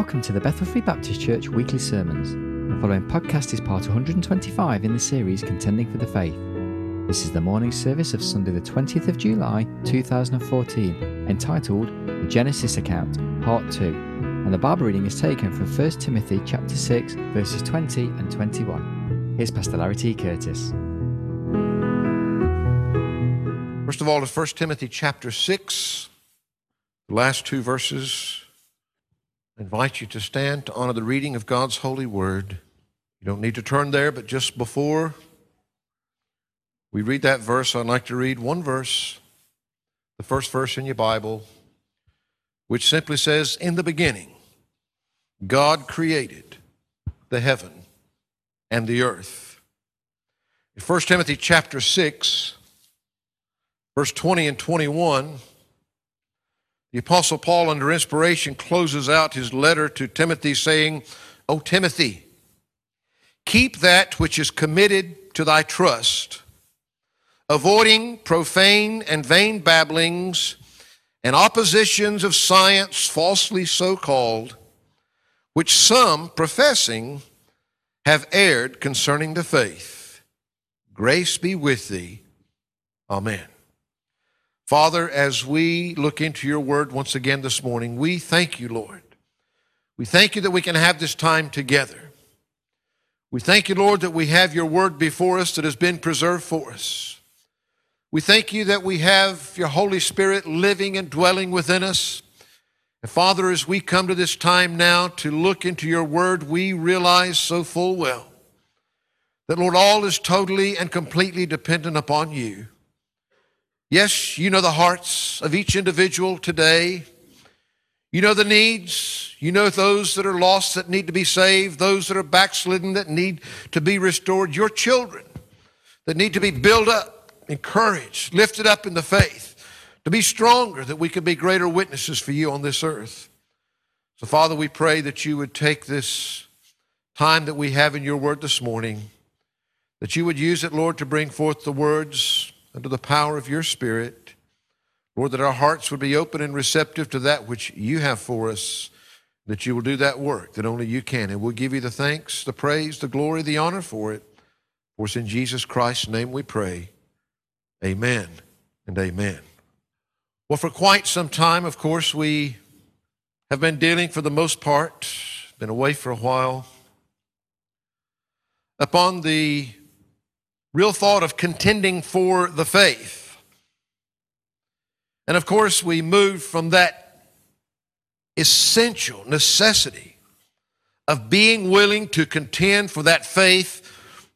Welcome to the Bethel Free Baptist Church weekly sermons. The following podcast is part 125 in the series Contending for the Faith. This is the morning service of Sunday, the 20th of July 2014, entitled The Genesis Account, Part 2. And the Bible reading is taken from 1 Timothy chapter 6, verses 20 and 21. Here's Pastor Larry T. Curtis. First of all, to 1 Timothy chapter 6, the last two verses. I invite you to stand to honor the reading of God's holy word. You don't need to turn there, but just before we read that verse, I'd like to read one verse, the first verse in your Bible, which simply says, In the beginning, God created the heaven and the earth. In 1 Timothy chapter 6, verse 20 and 21, the Apostle Paul, under inspiration, closes out his letter to Timothy saying, O Timothy, keep that which is committed to thy trust, avoiding profane and vain babblings and oppositions of science falsely so called, which some professing have erred concerning the faith. Grace be with thee. Amen. Father, as we look into your word once again this morning, we thank you, Lord. We thank you that we can have this time together. We thank you, Lord, that we have your word before us that has been preserved for us. We thank you that we have your Holy Spirit living and dwelling within us. And Father, as we come to this time now to look into your word, we realize so full well that, Lord, all is totally and completely dependent upon you. Yes, you know the hearts of each individual today. You know the needs. You know those that are lost that need to be saved, those that are backslidden that need to be restored, your children that need to be built up, encouraged, lifted up in the faith, to be stronger, that we can be greater witnesses for you on this earth. So, Father, we pray that you would take this time that we have in your word this morning, that you would use it, Lord, to bring forth the words under the power of your Spirit. Lord, that our hearts would be open and receptive to that which you have for us, that you will do that work that only you can. And we'll give you the thanks, the praise, the glory, the honor for it. For it's in Jesus Christ's name we pray. Amen and amen. Well, for quite some time, of course, we have been dealing for the most part, been away for a while, upon the real thought of contending for the faith. And of course, we moved from that essential necessity of being willing to contend for that faith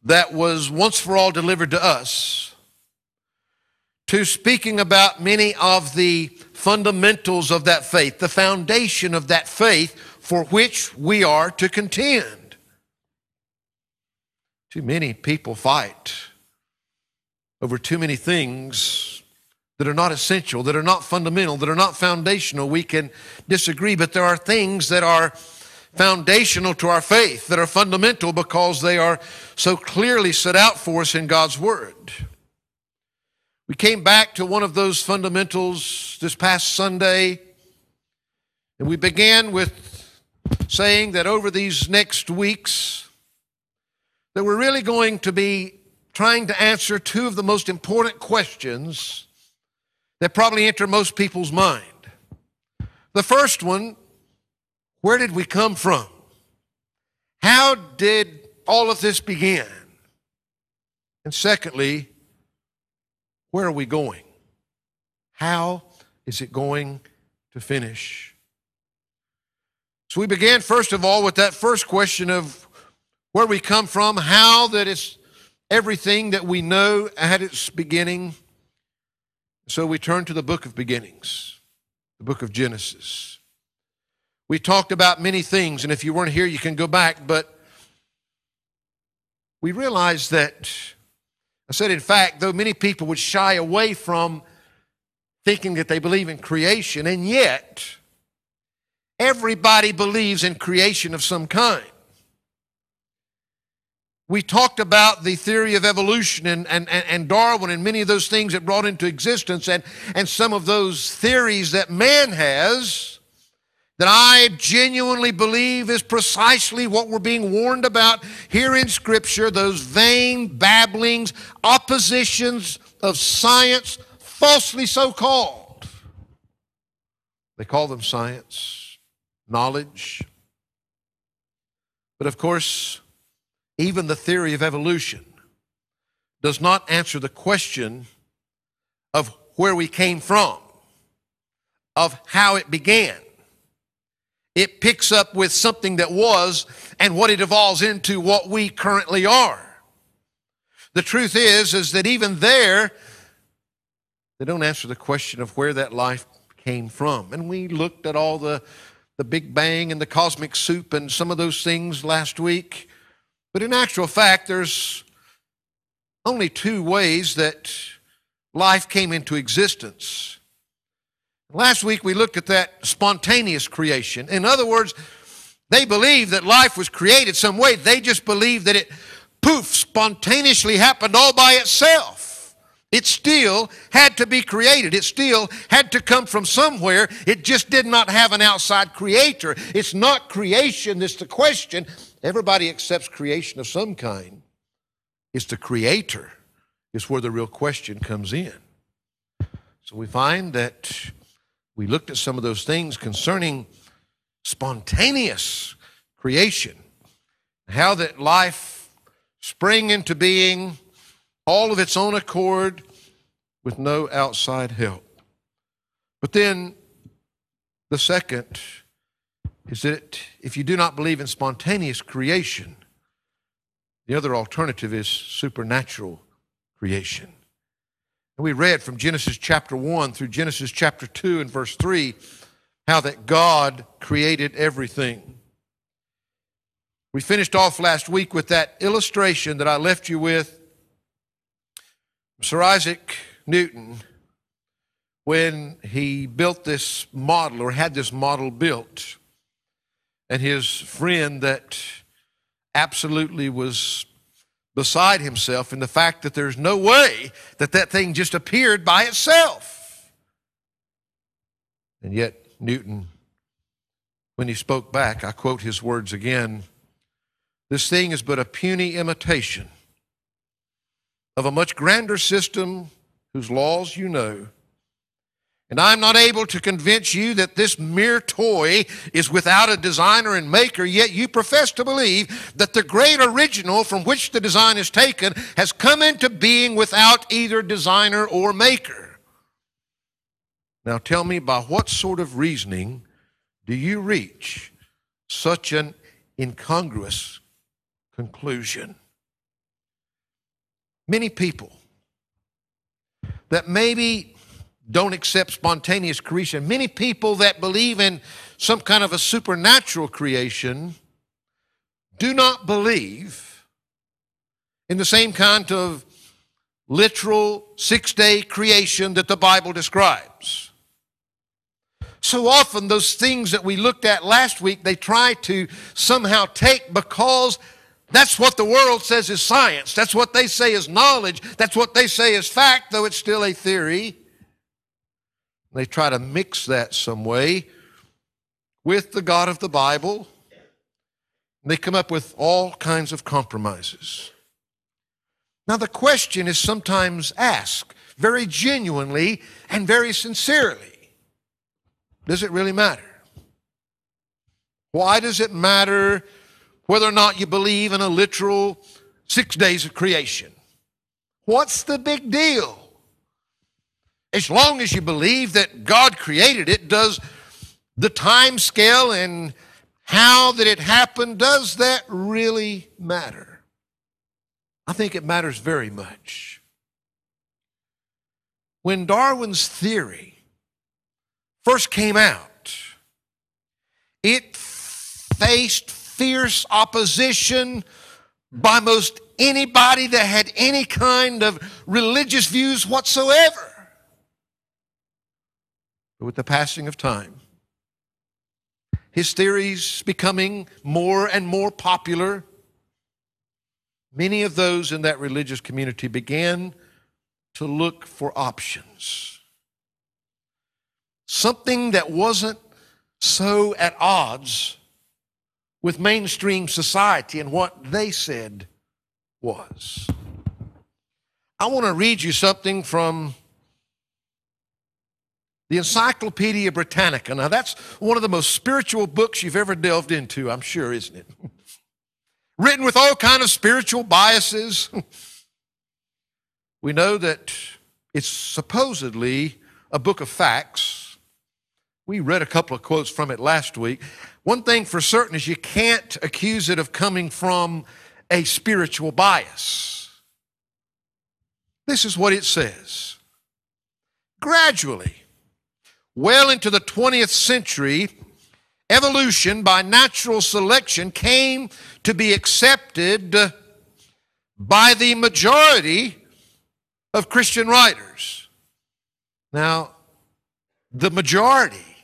that was once for all delivered to us to speaking about many of the fundamentals of that faith, the foundation of that faith for which we are to contend. Too many people fight over too many things that are not essential, that are not fundamental, that are not foundational. We can disagree, but there are things that are foundational to our faith, that are fundamental because they are so clearly set out for us in God's Word. We came back to one of those fundamentals this past Sunday, and we began with saying that over these next weeks, that we're really going to be trying to answer two of the most important questions that probably enter most people's mind. The first one where did we come from? How did all of this begin? And secondly, where are we going? How is it going to finish? So we began, first of all, with that first question of where we come from, how that it's everything that we know had its beginning. So we turn to the book of beginnings, the book of Genesis. We talked about many things, and if you weren't here, you can go back, but we realized that, I said, in fact, though many people would shy away from thinking that they believe in creation, and yet everybody believes in creation of some kind. We talked about the theory of evolution and, and, and Darwin and many of those things that brought into existence and, and some of those theories that man has that I genuinely believe is precisely what we're being warned about here in Scripture those vain babblings, oppositions of science, falsely so called. They call them science, knowledge. But of course, even the theory of evolution does not answer the question of where we came from, of how it began. It picks up with something that was and what it evolves into what we currently are. The truth is, is that even there, they don't answer the question of where that life came from. And we looked at all the, the Big Bang and the cosmic soup and some of those things last week. But in actual fact, there's only two ways that life came into existence. Last week we looked at that spontaneous creation. In other words, they believe that life was created some way. They just believe that it, poof, spontaneously happened all by itself. It still had to be created. It still had to come from somewhere. It just did not have an outside creator. It's not creation that's the question. Everybody accepts creation of some kind. It's the creator is where the real question comes in. So we find that we looked at some of those things concerning spontaneous creation, how that life sprang into being all of its own accord with no outside help. But then the second is that if you do not believe in spontaneous creation, the other alternative is supernatural creation. And we read from Genesis chapter 1 through Genesis chapter 2 and verse 3 how that God created everything. We finished off last week with that illustration that I left you with. Sir Isaac Newton, when he built this model or had this model built, and his friend that absolutely was beside himself in the fact that there's no way that that thing just appeared by itself. And yet, Newton, when he spoke back, I quote his words again this thing is but a puny imitation of a much grander system whose laws you know and I'm not able to convince you that this mere toy is without a designer and maker, yet you profess to believe that the great original from which the design is taken has come into being without either designer or maker. Now tell me, by what sort of reasoning do you reach such an incongruous conclusion? Many people that maybe don't accept spontaneous creation. Many people that believe in some kind of a supernatural creation do not believe in the same kind of literal six day creation that the Bible describes. So often, those things that we looked at last week, they try to somehow take because that's what the world says is science. That's what they say is knowledge. That's what they say is fact, though it's still a theory. They try to mix that some way with the God of the Bible. They come up with all kinds of compromises. Now, the question is sometimes asked very genuinely and very sincerely Does it really matter? Why does it matter whether or not you believe in a literal six days of creation? What's the big deal? As long as you believe that God created it, does the time scale and how that it happened, does that really matter? I think it matters very much. When Darwin's theory first came out, it faced fierce opposition by most anybody that had any kind of religious views whatsoever. With the passing of time, his theories becoming more and more popular, many of those in that religious community began to look for options. Something that wasn't so at odds with mainstream society and what they said was. I want to read you something from the Encyclopedia Britannica. Now, that's one of the most spiritual books you've ever delved into, I'm sure, isn't it? Written with all kind of spiritual biases. we know that it's supposedly a book of facts. We read a couple of quotes from it last week. One thing for certain is you can't accuse it of coming from a spiritual bias. This is what it says. Gradually, well into the 20th century, evolution by natural selection came to be accepted by the majority of Christian writers. Now, the majority,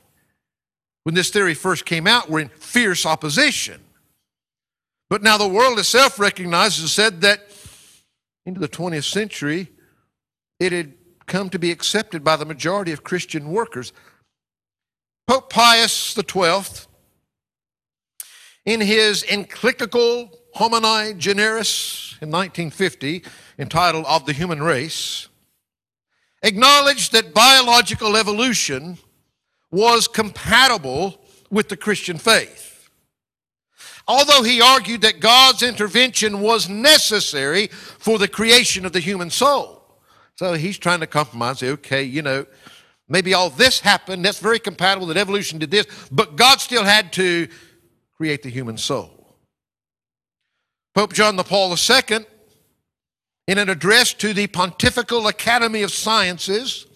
when this theory first came out, were in fierce opposition. But now the world itself recognizes and said that into the 20th century, it had come to be accepted by the majority of Christian workers. Pope Pius XII, in his encyclical Humani Generis in 1950, entitled Of the Human Race, acknowledged that biological evolution was compatible with the Christian faith. Although he argued that God's intervention was necessary for the creation of the human soul. So he's trying to compromise, say, okay, you know, maybe all this happened, that's very compatible that evolution did this, but God still had to create the human soul. Pope John the Paul II, in an address to the Pontifical Academy of Sciences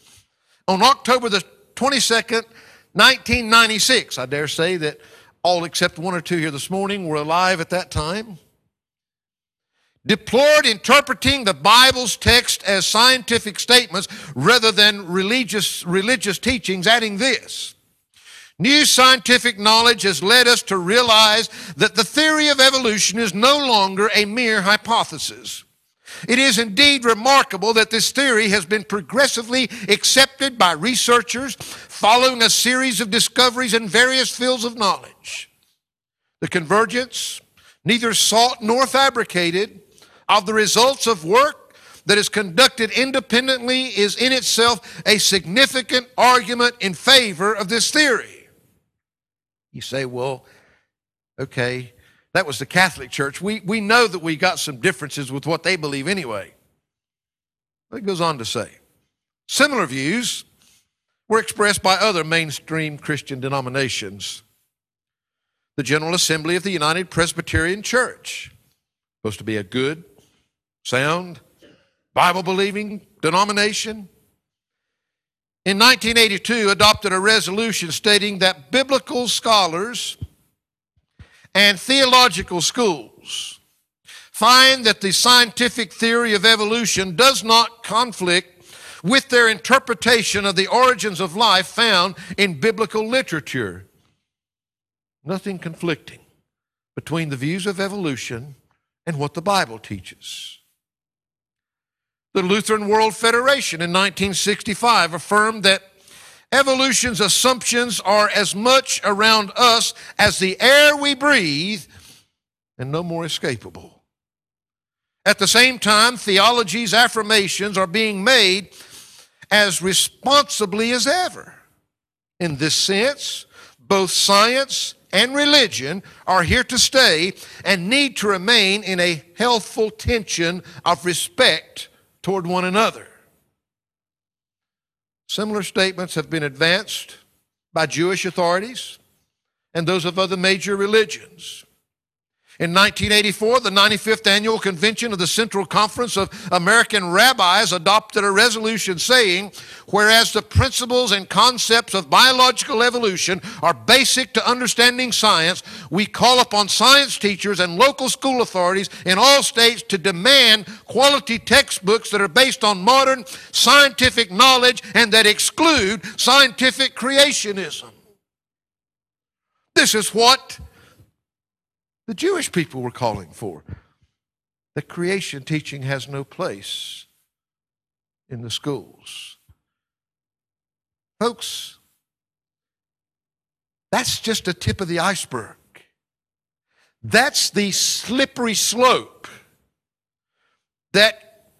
on October the 22nd, 1996, I dare say that all except one or two here this morning were alive at that time deplored interpreting the Bible's text as scientific statements rather than religious, religious teachings, adding this. New scientific knowledge has led us to realize that the theory of evolution is no longer a mere hypothesis. It is indeed remarkable that this theory has been progressively accepted by researchers following a series of discoveries in various fields of knowledge. The convergence, neither sought nor fabricated, of the results of work that is conducted independently is in itself a significant argument in favor of this theory. You say, well, okay, that was the Catholic Church. We, we know that we got some differences with what they believe anyway. It goes on to say similar views were expressed by other mainstream Christian denominations. The General Assembly of the United Presbyterian Church, supposed to be a good, sound, Bible believing denomination, in 1982 adopted a resolution stating that biblical scholars and theological schools find that the scientific theory of evolution does not conflict with their interpretation of the origins of life found in biblical literature. Nothing conflicting between the views of evolution and what the Bible teaches. The Lutheran World Federation in 1965 affirmed that evolution's assumptions are as much around us as the air we breathe and no more escapable. At the same time, theology's affirmations are being made as responsibly as ever. In this sense, both science and religion are here to stay and need to remain in a healthful tension of respect toward one another. Similar statements have been advanced by Jewish authorities and those of other major religions. In 1984, the 95th Annual Convention of the Central Conference of American Rabbis adopted a resolution saying, whereas the principles and concepts of biological evolution are basic to understanding science, we call upon science teachers and local school authorities in all states to demand quality textbooks that are based on modern scientific knowledge and that exclude scientific creationism. This is what the Jewish people were calling for. That creation teaching has no place in the schools. Folks, that's just a tip of the iceberg. That's the slippery slope that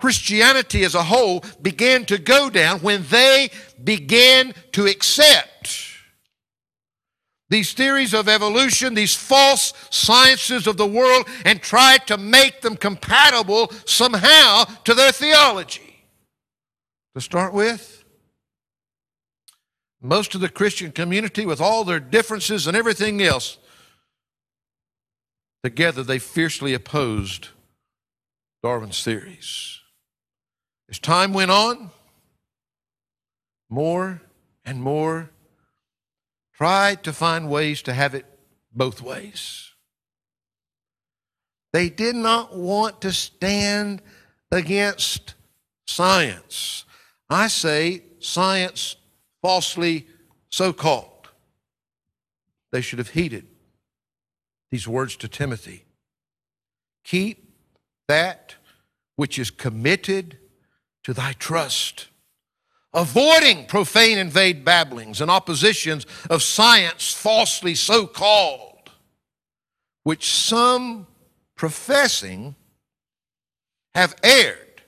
Christianity as a whole began to go down when they began to accept these theories of evolution, these false sciences of the world, and tried to make them compatible somehow to their theology. To start with, most of the Christian community, with all their differences and everything else, together they fiercely opposed Darwin's theories. As time went on, more and more tried to find ways to have it both ways. They did not want to stand against science. I say science falsely so called. They should have heeded these words to Timothy Keep that which is committed to thy trust avoiding profane and vague babblings and oppositions of science falsely so called, which some professing have erred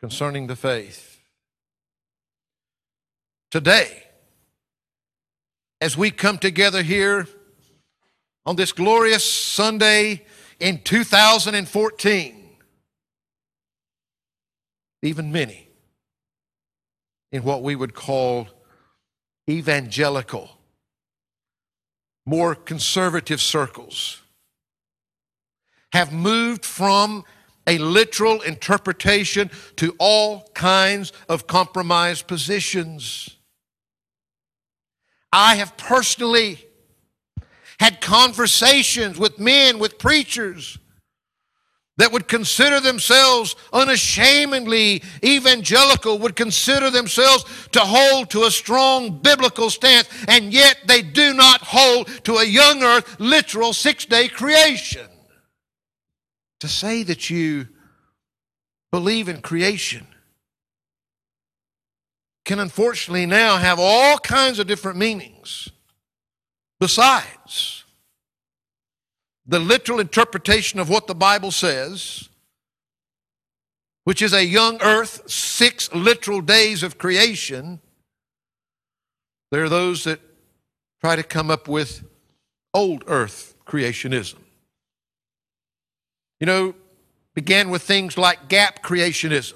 concerning the faith. Today, as we come together here on this glorious Sunday in 2014, even many in what we would call evangelical, more conservative circles, have moved from a literal interpretation to all kinds of compromised positions. I have personally had conversations with men, with preachers that would consider themselves unashamedly evangelical, would consider themselves to hold to a strong biblical stance, and yet they do not hold to a young earth literal six day creation. To say that you believe in creation can unfortunately now have all kinds of different meanings besides the literal interpretation of what the Bible says, which is a young earth, six literal days of creation, there are those that try to come up with old earth creationism. You know, began with things like gap creationism.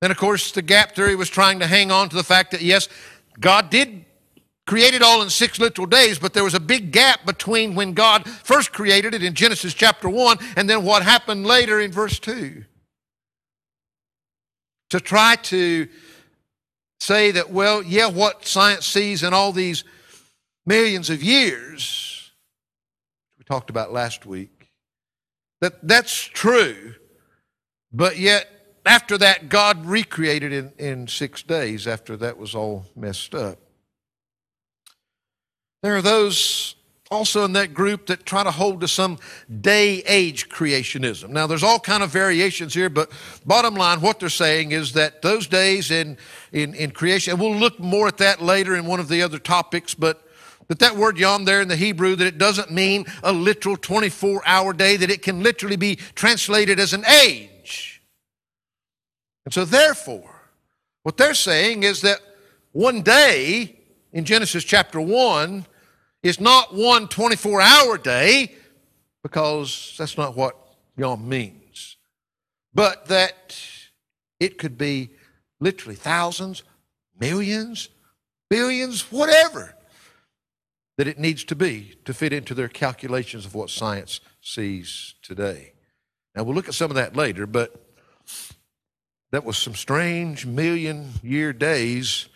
Then, of course, the gap theory was trying to hang on to the fact that, yes, God did created all in six literal days, but there was a big gap between when God first created it in Genesis chapter 1 and then what happened later in verse 2. To try to say that, well, yeah, what science sees in all these millions of years, we talked about last week, that that's true, but yet after that, God recreated in, in six days after that was all messed up. There are those also in that group that try to hold to some day age creationism. Now there's all kind of variations here, but bottom line what they're saying is that those days in in, in creation, and we'll look more at that later in one of the other topics, but that that word yom there in the Hebrew, that it doesn't mean a literal 24 hour day, that it can literally be translated as an age. And so therefore, what they're saying is that one day in Genesis chapter 1 is not one 24 hour day, because that's not what Yom means, but that it could be literally thousands, millions, billions, whatever that it needs to be to fit into their calculations of what science sees today. Now, we'll look at some of that later, but that was some strange million year days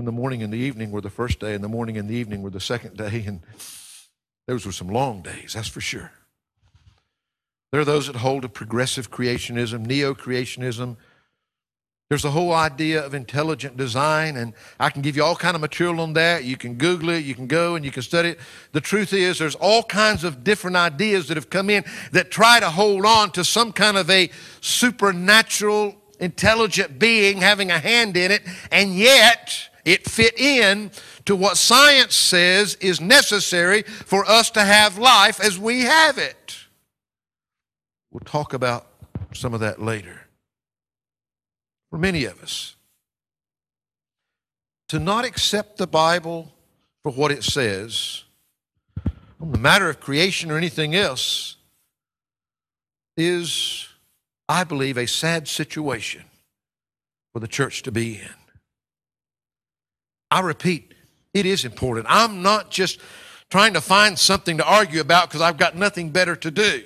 when the morning and the evening were the first day and the morning and the evening were the second day. And those were some long days, that's for sure. There are those that hold to progressive creationism, neo creationism. There's the whole idea of intelligent design, and I can give you all kind of material on that. You can Google it, you can go and you can study it. The truth is, there's all kinds of different ideas that have come in that try to hold on to some kind of a supernatural intelligent being having a hand in it, and yet it fit in to what science says is necessary for us to have life as we have it. We'll talk about some of that later. For many of us, to not accept the Bible for what it says on the matter of creation or anything else is, I believe, a sad situation for the church to be in. I repeat, it is important. I'm not just trying to find something to argue about because I've got nothing better to do.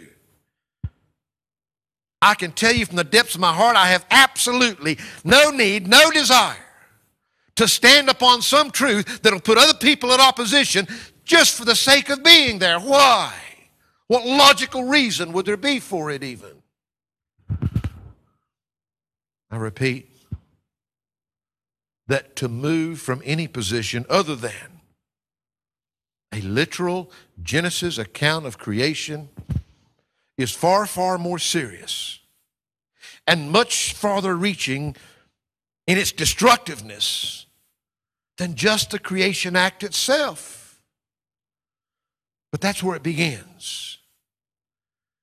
I can tell you from the depths of my heart, I have absolutely no need, no desire to stand upon some truth that'll put other people in opposition just for the sake of being there. Why? What logical reason would there be for it, even? I repeat that to move from any position other than a literal Genesis account of creation is far, far more serious and much farther reaching in its destructiveness than just the creation act itself. But that's where it begins.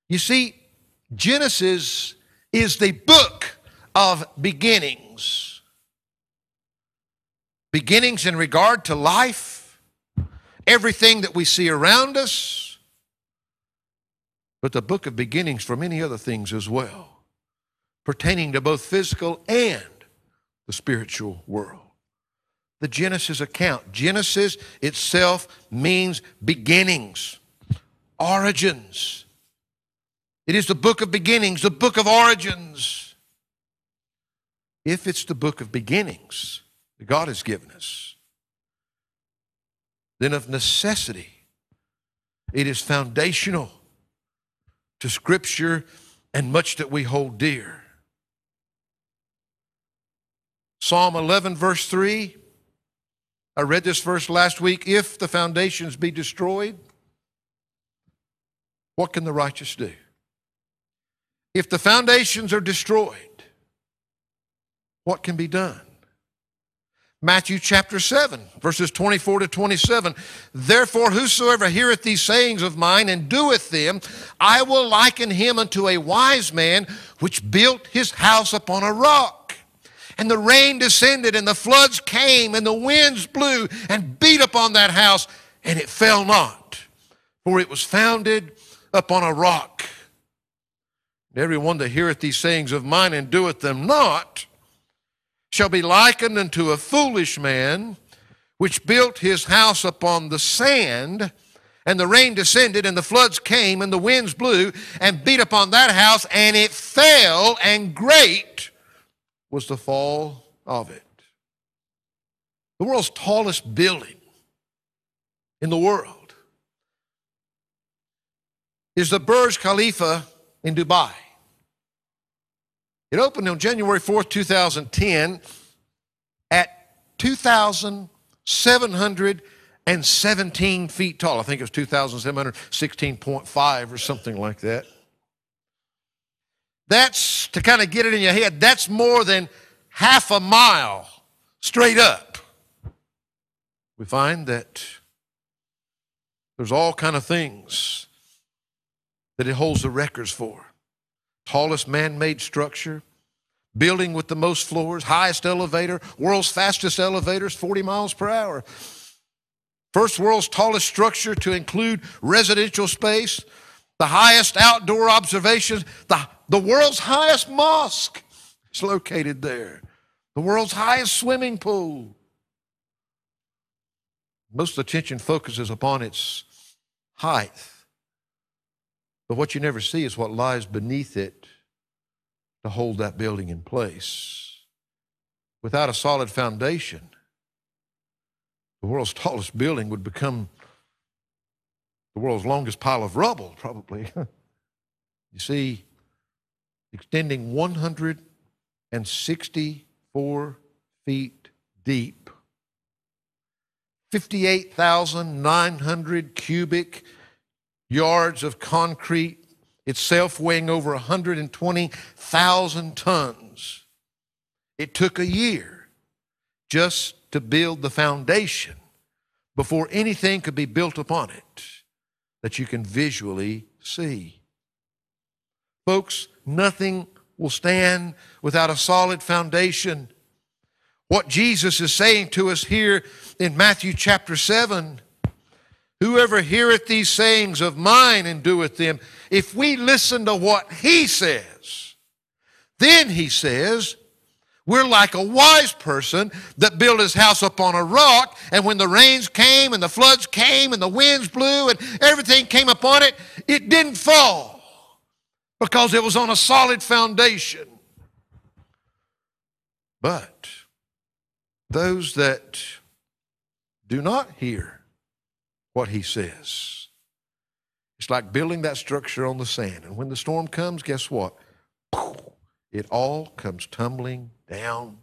You see, Genesis is the book of beginnings. Beginnings in regard to life, everything that we see around us, but the book of beginnings for many other things as well, pertaining to both physical and the spiritual world. The Genesis account. Genesis itself means beginnings, origins. It is the book of beginnings, the book of origins. If it's the book of beginnings that God has given us, then of necessity, it is foundational to Scripture and much that we hold dear. Psalm 11, verse 3. I read this verse last week. If the foundations be destroyed, what can the righteous do? If the foundations are destroyed, what can be done? Matthew chapter 7, verses 24 to 27. Therefore, whosoever heareth these sayings of mine and doeth them, I will liken him unto a wise man which built his house upon a rock. And the rain descended, and the floods came, and the winds blew and beat upon that house, and it fell not, for it was founded upon a rock. And every one that heareth these sayings of mine and doeth them not, shall be likened unto a foolish man which built his house upon the sand, and the rain descended, and the floods came, and the winds blew and beat upon that house, and it fell, and great was the fall of it. The world's tallest building in the world is the Burj Khalifa in Dubai. It opened on January 4th, 2010 at 2,717 feet tall. I think it was 2,716.5 or something like that. That's, to kind of get it in your head, that's more than half a mile straight up. We find that there's all kind of things that it holds the records for tallest man made structure, building with the most floors, highest elevator, world's fastest elevators, 40 miles per hour. First world's tallest structure to include residential space, the highest outdoor observations, the, the world's highest mosque is located there, the world's highest swimming pool. Most attention focuses upon its height. But what you never see is what lies beneath it to hold that building in place. Without a solid foundation, the world's tallest building would become the world's longest pile of rubble, probably. you see, extending 164 feet deep, 58,900 cubic yards of concrete, itself weighing over 120,000 tons. It took a year just to build the foundation before anything could be built upon it that you can visually see. Folks, nothing will stand without a solid foundation. What Jesus is saying to us here in Matthew chapter 7 Whoever heareth these sayings of mine and doeth them, if we listen to what he says, then he says, we're like a wise person that built his house upon a rock, and when the rains came and the floods came and the winds blew and everything came upon it, it didn't fall because it was on a solid foundation. But those that do not hear what he says. It's like building that structure on the sand. And when the storm comes, guess what? It all comes tumbling down.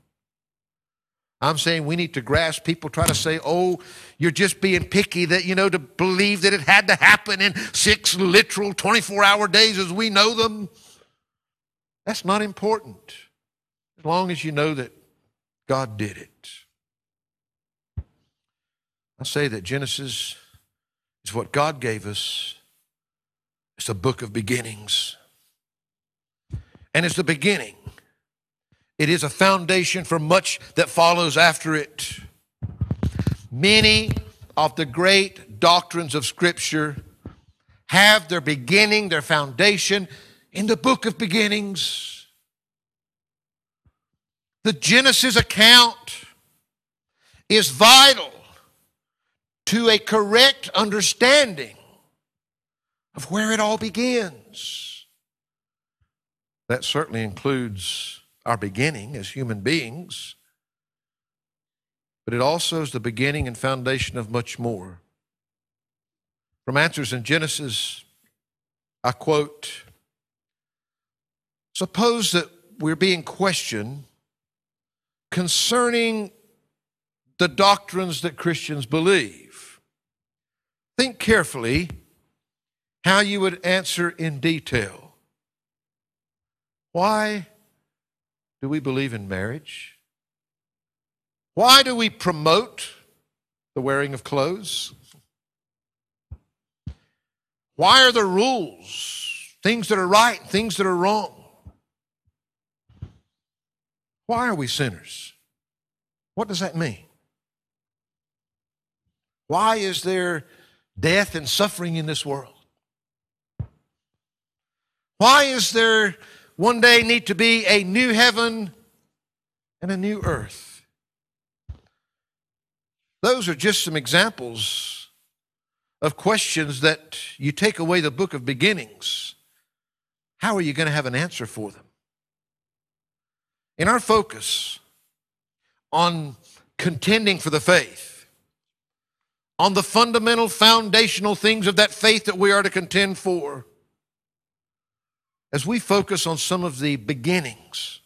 I'm saying we need to grasp people try to say, oh, you're just being picky that, you know, to believe that it had to happen in six literal 24 hour days as we know them. That's not important as long as you know that God did it. I say that Genesis is what God gave us. It's a book of beginnings. And it's the beginning. It is a foundation for much that follows after it. Many of the great doctrines of Scripture have their beginning, their foundation in the book of beginnings. The Genesis account is vital to a correct understanding of where it all begins. That certainly includes our beginning as human beings, but it also is the beginning and foundation of much more. From Answers in Genesis, I quote Suppose that we're being questioned concerning the doctrines that Christians believe. Think carefully how you would answer in detail. Why do we believe in marriage? Why do we promote the wearing of clothes? Why are there rules? Things that are right, things that are wrong. Why are we sinners? What does that mean? Why is there death and suffering in this world? Why is there one day need to be a new heaven and a new earth? Those are just some examples of questions that you take away the book of beginnings. How are you going to have an answer for them? In our focus on contending for the faith, on the fundamental foundational things of that faith that we are to contend for. As we focus on some of the beginnings,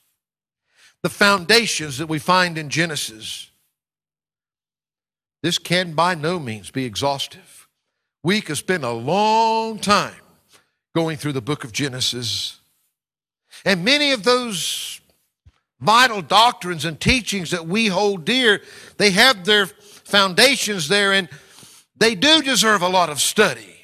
the foundations that we find in Genesis, this can by no means be exhaustive. We could spend a long time going through the book of Genesis. And many of those vital doctrines and teachings that we hold dear, they have their foundations there, and they do deserve a lot of study.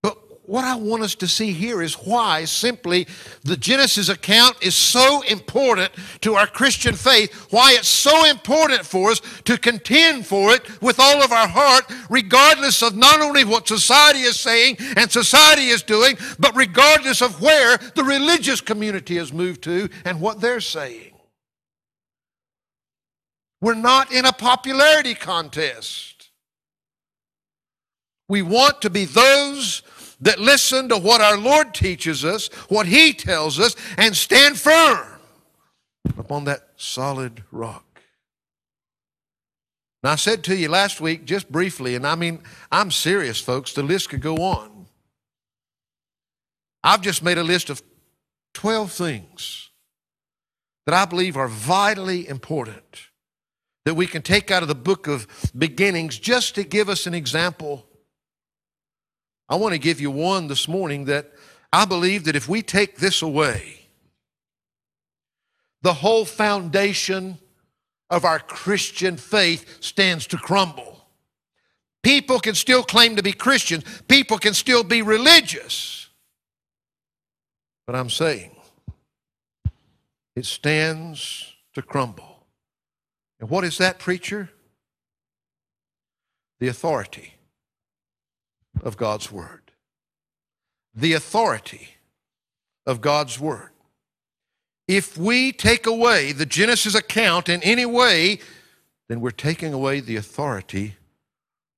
But what I want us to see here is why simply the Genesis account is so important to our Christian faith, why it's so important for us to contend for it with all of our heart, regardless of not only what society is saying and society is doing, but regardless of where the religious community has moved to and what they're saying. We're not in a popularity contest. We want to be those that listen to what our Lord teaches us, what He tells us, and stand firm upon that solid rock. Now, I said to you last week, just briefly, and I mean, I'm serious, folks, the list could go on. I've just made a list of 12 things that I believe are vitally important that we can take out of the book of beginnings just to give us an example. I want to give you one this morning that I believe that if we take this away, the whole foundation of our Christian faith stands to crumble. People can still claim to be Christians, people can still be religious. But I'm saying it stands to crumble. And what is that, preacher? The authority of God's Word. The authority of God's Word. If we take away the Genesis account in any way, then we're taking away the authority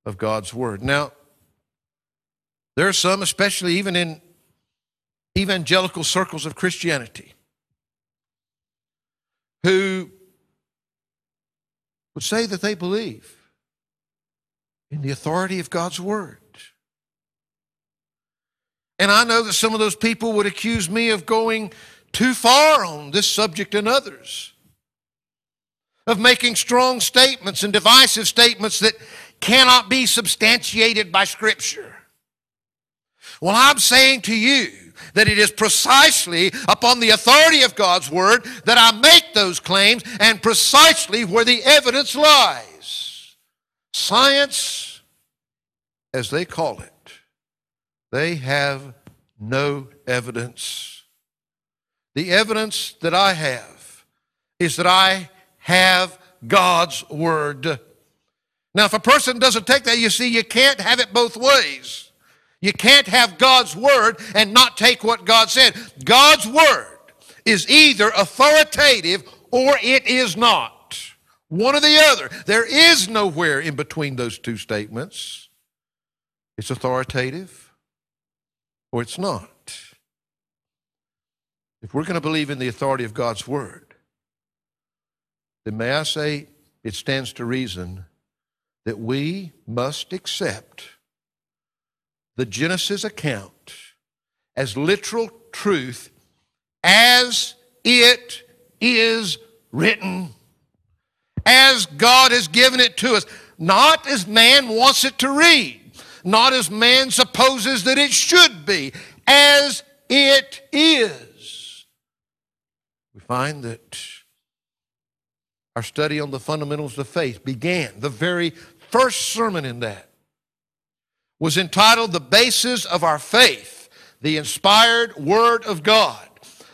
of God's Word. Now, there are some, especially even in evangelical circles of Christianity, who would say that they believe in the authority of God's Word. And I know that some of those people would accuse me of going too far on this subject and others, of making strong statements and divisive statements that cannot be substantiated by Scripture. Well, I'm saying to you that it is precisely upon the authority of God's Word that I make those claims and precisely where the evidence lies. Science, as they call it, they have no evidence the evidence that I have is that I have God's Word. Now, if a person doesn't take that, you see, you can't have it both ways. You can't have God's Word and not take what God said. God's Word is either authoritative or it is not. One or the other. There is nowhere in between those two statements. It's authoritative or it's not. If we're going to believe in the authority of God's Word, then may I say it stands to reason that we must accept the Genesis account as literal truth as it is written, as God has given it to us, not as man wants it to read, not as man supposes that it should be, as it is we find that our study on the fundamentals of faith began. The very first sermon in that was entitled The Basis of Our Faith, the Inspired Word of God.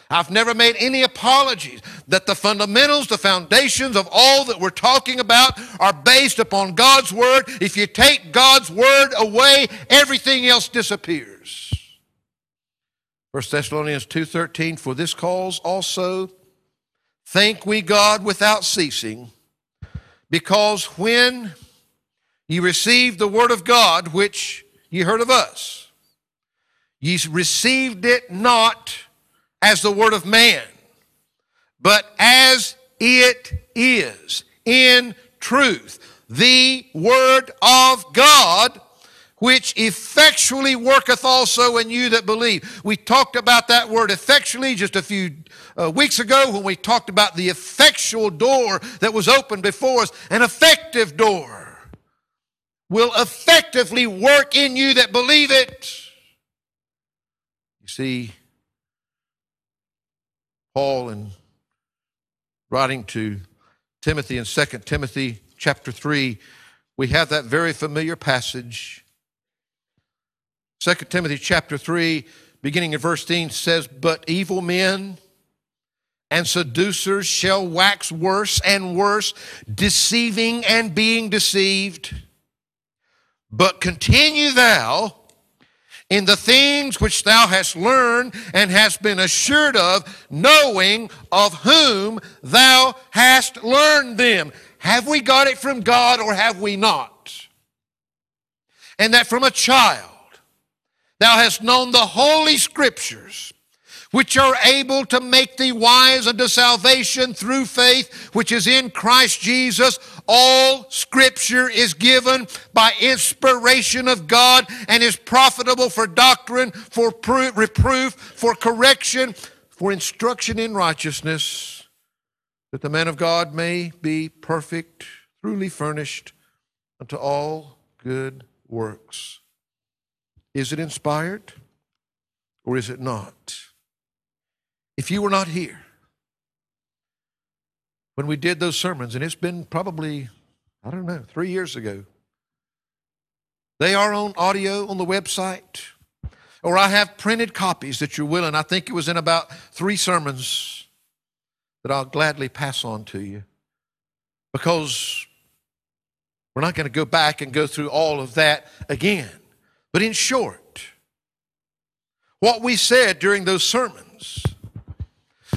I've never made any apologies that the fundamentals, the foundations of all that we're talking about are based upon God's Word. If you take God's Word away, everything else disappears. 1 Thessalonians 2.13, For this cause also thank we God without ceasing, because when ye received the word of God, which ye heard of us, ye received it not as the word of man, but as it is in truth, the word of God which effectually worketh also in you that believe. We talked about that word effectually just a few uh, weeks ago when we talked about the effectual door that was open before us, an effective door will effectively work in you that believe it. You see, Paul in writing to Timothy in 2 Timothy chapter 3, we have that very familiar passage 2 Timothy chapter 3, beginning in verse 10 says, But evil men and seducers shall wax worse and worse, deceiving and being deceived. But continue thou in the things which thou hast learned and hast been assured of, knowing of whom thou hast learned them. Have we got it from God or have we not? And that from a child Thou hast known the holy scriptures, which are able to make thee wise unto salvation through faith, which is in Christ Jesus. All scripture is given by inspiration of God and is profitable for doctrine, for reproof, for correction, for instruction in righteousness, that the man of God may be perfect, truly furnished unto all good works. Is it inspired or is it not? If you were not here, when we did those sermons, and it's been probably, I don't know, three years ago. They are on audio on the website, or I have printed copies that you're willing. I think it was in about three sermons that I'll gladly pass on to you because we're not going to go back and go through all of that again. But in short, what we said during those sermons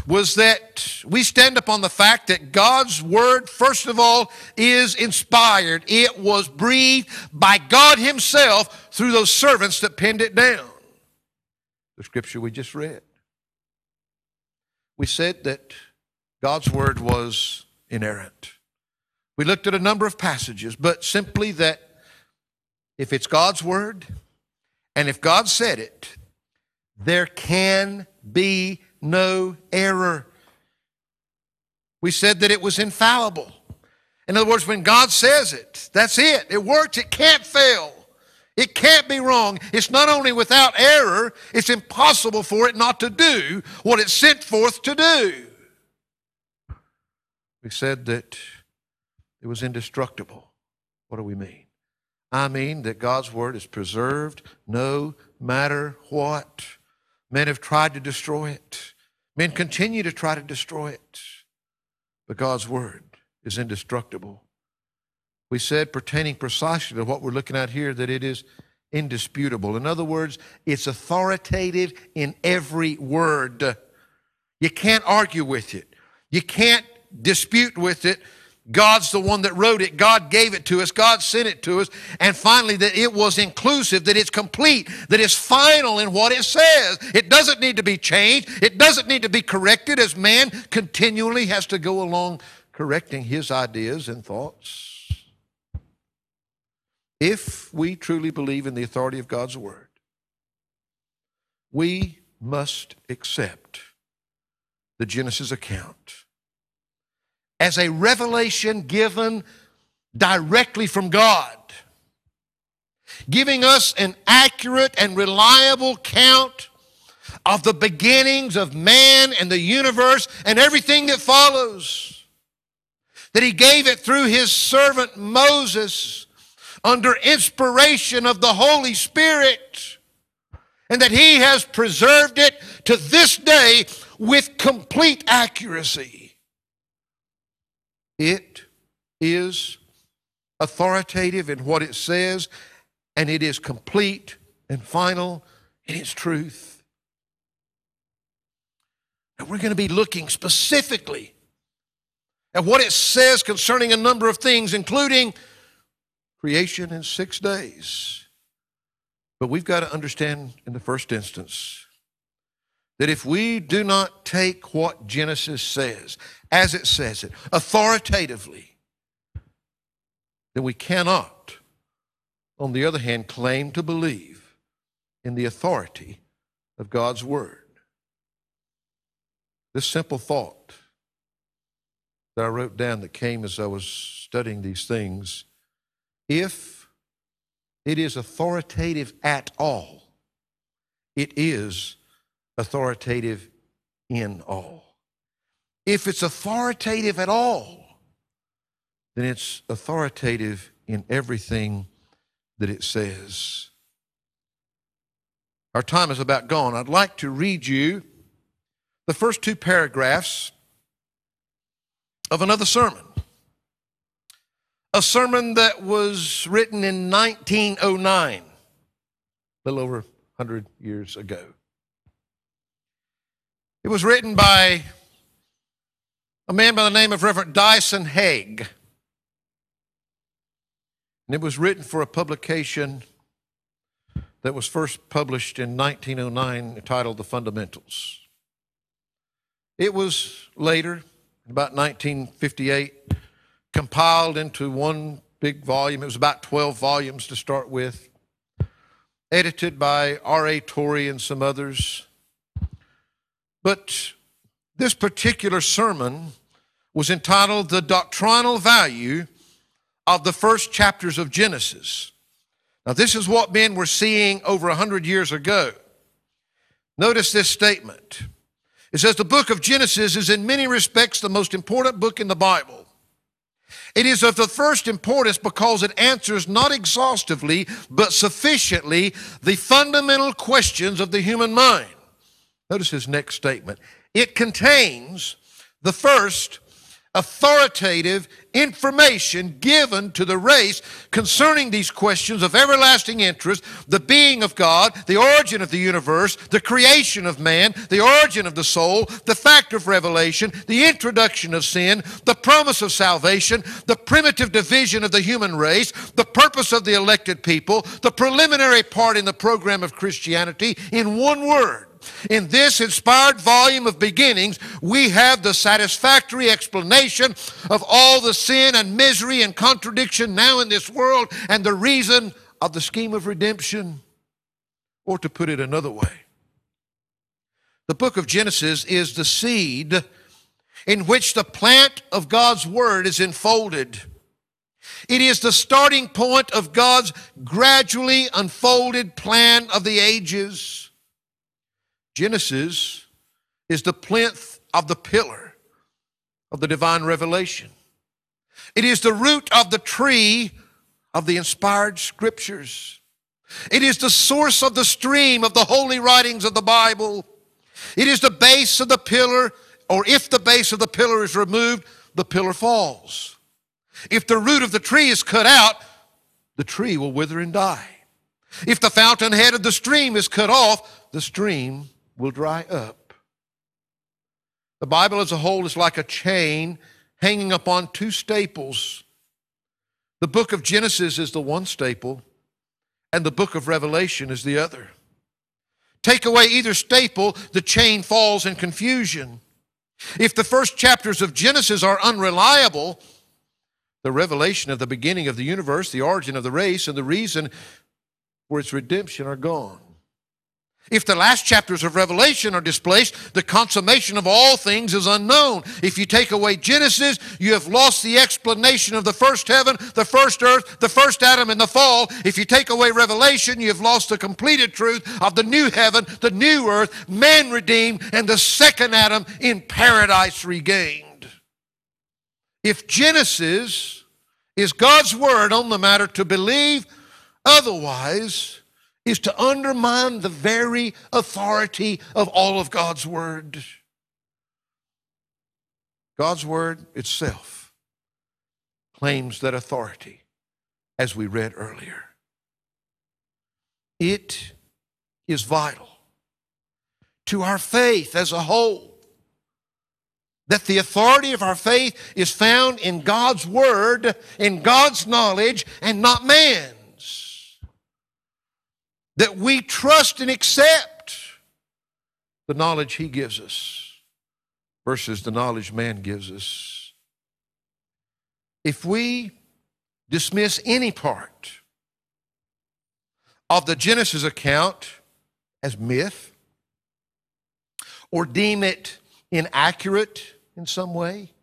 was that we stand upon the fact that God's Word, first of all, is inspired. It was breathed by God Himself through those servants that penned it down. The scripture we just read. We said that God's Word was inerrant. We looked at a number of passages, but simply that if it's God's Word, and if God said it, there can be no error. We said that it was infallible. In other words, when God says it, that's it. It works. It can't fail. It can't be wrong. It's not only without error, it's impossible for it not to do what it's sent forth to do. We said that it was indestructible. What do we mean? I mean that God's Word is preserved no matter what. Men have tried to destroy it. Men continue to try to destroy it. But God's Word is indestructible. We said, pertaining precisely to what we're looking at here, that it is indisputable. In other words, it's authoritative in every word. You can't argue with it, you can't dispute with it God's the one that wrote it. God gave it to us. God sent it to us. And finally, that it was inclusive, that it's complete, that it's final in what it says. It doesn't need to be changed. It doesn't need to be corrected as man continually has to go along correcting his ideas and thoughts. If we truly believe in the authority of God's Word, we must accept the Genesis account as a revelation given directly from God, giving us an accurate and reliable count of the beginnings of man and the universe and everything that follows. That he gave it through his servant Moses under inspiration of the Holy Spirit, and that he has preserved it to this day with complete accuracy. It is authoritative in what it says, and it is complete and final in its truth. And we're going to be looking specifically at what it says concerning a number of things, including creation in six days. But we've got to understand in the first instance that if we do not take what Genesis says, as it says it, authoritatively, then we cannot, on the other hand, claim to believe in the authority of God's Word. This simple thought that I wrote down that came as I was studying these things if it is authoritative at all, it is authoritative in all. If it's authoritative at all, then it's authoritative in everything that it says. Our time is about gone. I'd like to read you the first two paragraphs of another sermon. A sermon that was written in 1909, a little over 100 years ago. It was written by a man by the name of Reverend Dyson Hague. And it was written for a publication that was first published in 1909 entitled The Fundamentals. It was later, about 1958, compiled into one big volume. It was about 12 volumes to start with, edited by R.A. Torrey and some others. But this particular sermon was entitled The Doctrinal Value of the First Chapters of Genesis. Now, this is what men were seeing over a hundred years ago. Notice this statement It says the book of Genesis is in many respects the most important book in the Bible. It is of the first importance because it answers not exhaustively, but sufficiently the fundamental questions of the human mind. Notice his next statement. It contains the first authoritative information given to the race concerning these questions of everlasting interest the being of God, the origin of the universe, the creation of man, the origin of the soul, the fact of revelation, the introduction of sin, the promise of salvation, the primitive division of the human race, the purpose of the elected people, the preliminary part in the program of Christianity in one word in this inspired volume of beginnings, we have the satisfactory explanation of all the sin and misery and contradiction now in this world and the reason of the scheme of redemption. Or to put it another way, the book of Genesis is the seed in which the plant of God's Word is enfolded. It is the starting point of God's gradually unfolded plan of the ages. Genesis is the plinth of the pillar of the divine revelation. It is the root of the tree of the inspired scriptures. It is the source of the stream of the holy writings of the Bible. It is the base of the pillar, or if the base of the pillar is removed, the pillar falls. If the root of the tree is cut out, the tree will wither and die. If the fountainhead of the stream is cut off, the stream will dry up. The Bible as a whole is like a chain hanging upon two staples. The book of Genesis is the one staple, and the book of Revelation is the other. Take away either staple, the chain falls in confusion. If the first chapters of Genesis are unreliable, the revelation of the beginning of the universe, the origin of the race, and the reason for its redemption are gone. If the last chapters of Revelation are displaced, the consummation of all things is unknown. If you take away Genesis, you have lost the explanation of the first heaven, the first earth, the first Adam, and the fall. If you take away Revelation, you have lost the completed truth of the new heaven, the new earth, man redeemed, and the second Adam in paradise regained. If Genesis is God's word on the matter to believe, otherwise, is to undermine the very authority of all of God's Word. God's Word itself claims that authority, as we read earlier. It is vital to our faith as a whole that the authority of our faith is found in God's Word, in God's knowledge, and not man that we trust and accept the knowledge He gives us versus the knowledge man gives us. If we dismiss any part of the Genesis account as myth or deem it inaccurate in some way,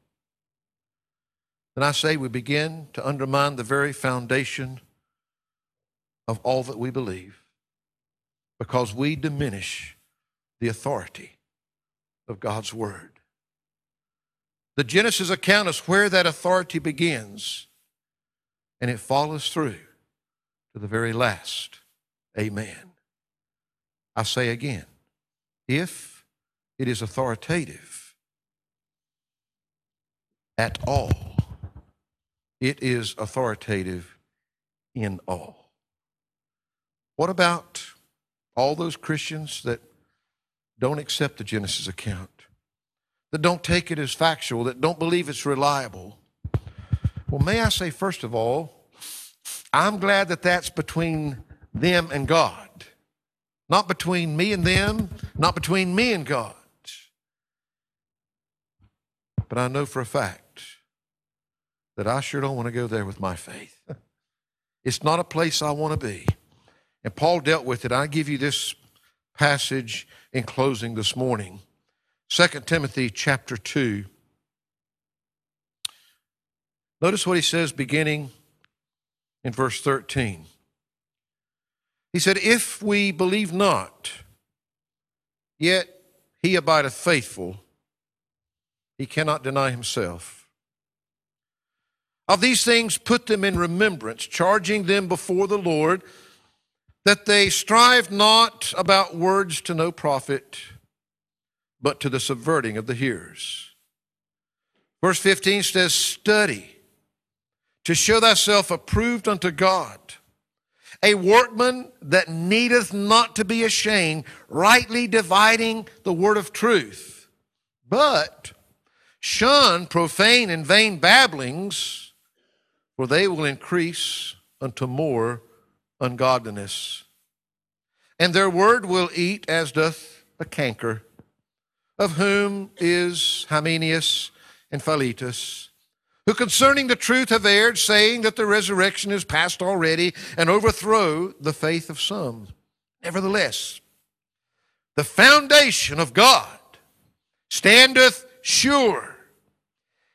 then I say we begin to undermine the very foundation of all that we believe because we diminish the authority of God's Word. The Genesis account is where that authority begins, and it follows through to the very last. Amen. I say again, if it is authoritative at all, it is authoritative in all. What about all those Christians that don't accept the Genesis account, that don't take it as factual, that don't believe it's reliable. Well, may I say, first of all, I'm glad that that's between them and God, not between me and them, not between me and God. But I know for a fact that I sure don't want to go there with my faith. It's not a place I want to be. And Paul dealt with it. I give you this passage in closing this morning. 2 Timothy chapter 2. Notice what he says beginning in verse 13. He said, If we believe not, yet he abideth faithful, he cannot deny himself. Of these things, put them in remembrance, charging them before the Lord that they strive not about words to no profit, but to the subverting of the hearers. Verse 15 says, Study to show thyself approved unto God, a workman that needeth not to be ashamed, rightly dividing the word of truth. But shun profane and vain babblings, for they will increase unto more ungodliness. And their word will eat as doth a canker, of whom is Hymenaeus and Philetus, who concerning the truth have erred, saying that the resurrection is past already, and overthrow the faith of some. Nevertheless, the foundation of God standeth sure,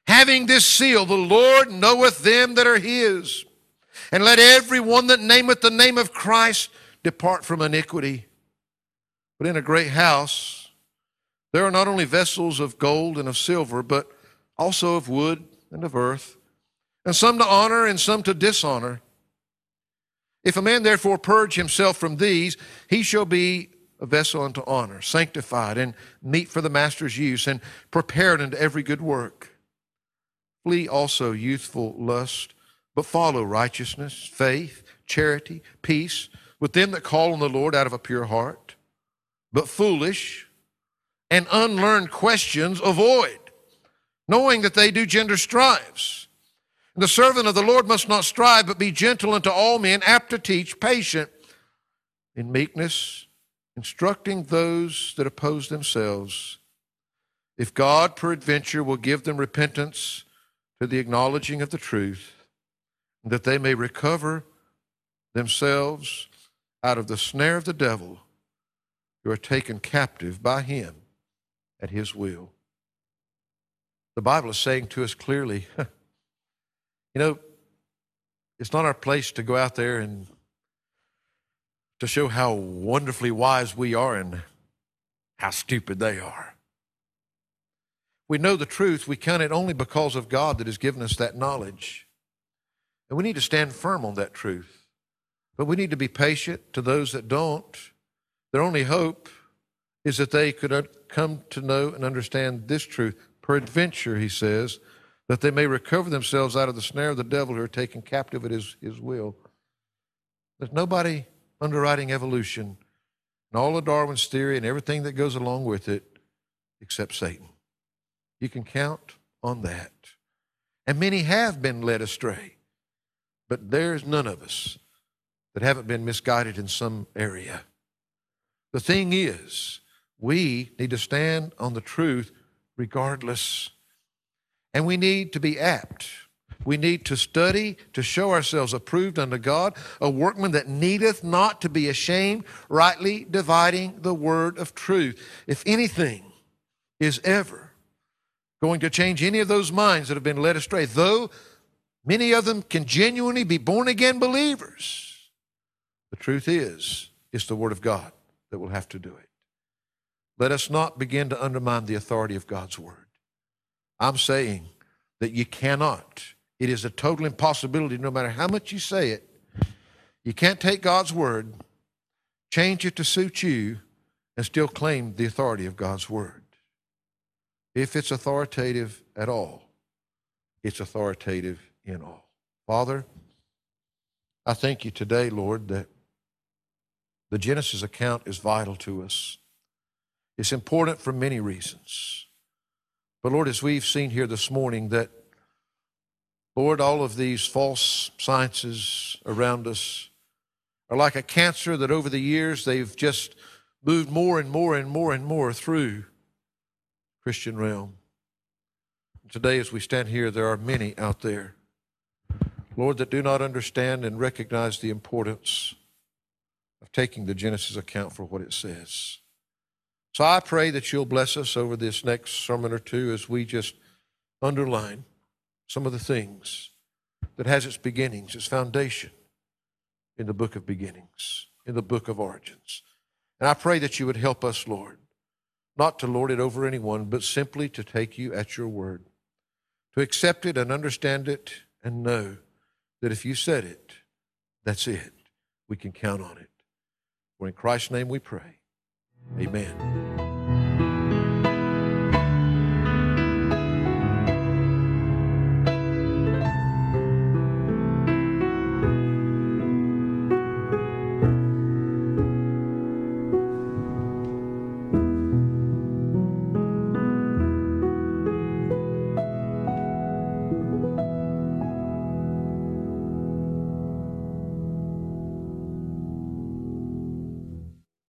having this seal, the Lord knoweth them that are his. And let every one that nameth the name of Christ depart from iniquity. But in a great house there are not only vessels of gold and of silver, but also of wood and of earth, and some to honor and some to dishonor. If a man therefore purge himself from these, he shall be a vessel unto honor, sanctified and meet for the master's use, and prepared unto every good work. Flee also youthful lust but follow righteousness, faith, charity, peace with them that call on the Lord out of a pure heart. But foolish and unlearned questions avoid, knowing that they do gender strives. The servant of the Lord must not strive, but be gentle unto all men, apt to teach, patient in meekness, instructing those that oppose themselves. If God peradventure will give them repentance to the acknowledging of the truth, that they may recover themselves out of the snare of the devil who are taken captive by him at his will. The Bible is saying to us clearly, you know, it's not our place to go out there and to show how wonderfully wise we are and how stupid they are. We know the truth. We count it only because of God that has given us that knowledge. And we need to stand firm on that truth. But we need to be patient to those that don't. Their only hope is that they could come to know and understand this truth. Peradventure, he says, that they may recover themselves out of the snare of the devil who are taken captive at his, his will. There's nobody underwriting evolution and all of Darwin's theory and everything that goes along with it except Satan. You can count on that. And many have been led astray. But there's none of us that haven't been misguided in some area. The thing is, we need to stand on the truth regardless. And we need to be apt. We need to study to show ourselves approved unto God, a workman that needeth not to be ashamed, rightly dividing the word of truth. If anything is ever going to change any of those minds that have been led astray, though Many of them can genuinely be born again believers. The truth is, it's the Word of God that will have to do it. Let us not begin to undermine the authority of God's Word. I'm saying that you cannot. It is a total impossibility, no matter how much you say it. You can't take God's Word, change it to suit you, and still claim the authority of God's Word. If it's authoritative at all, it's authoritative in all. Father, I thank you today, Lord, that the Genesis account is vital to us. It's important for many reasons. But Lord, as we've seen here this morning, that, Lord, all of these false sciences around us are like a cancer that over the years they've just moved more and more and more and more through Christian realm. Today, as we stand here, there are many out there Lord, that do not understand and recognize the importance of taking the Genesis account for what it says. So I pray that you'll bless us over this next sermon or two as we just underline some of the things that has its beginnings, its foundation in the book of beginnings, in the book of origins. And I pray that you would help us, Lord, not to lord it over anyone, but simply to take you at your word, to accept it and understand it and know that if you said it, that's it. We can count on it. For in Christ's name we pray. Amen.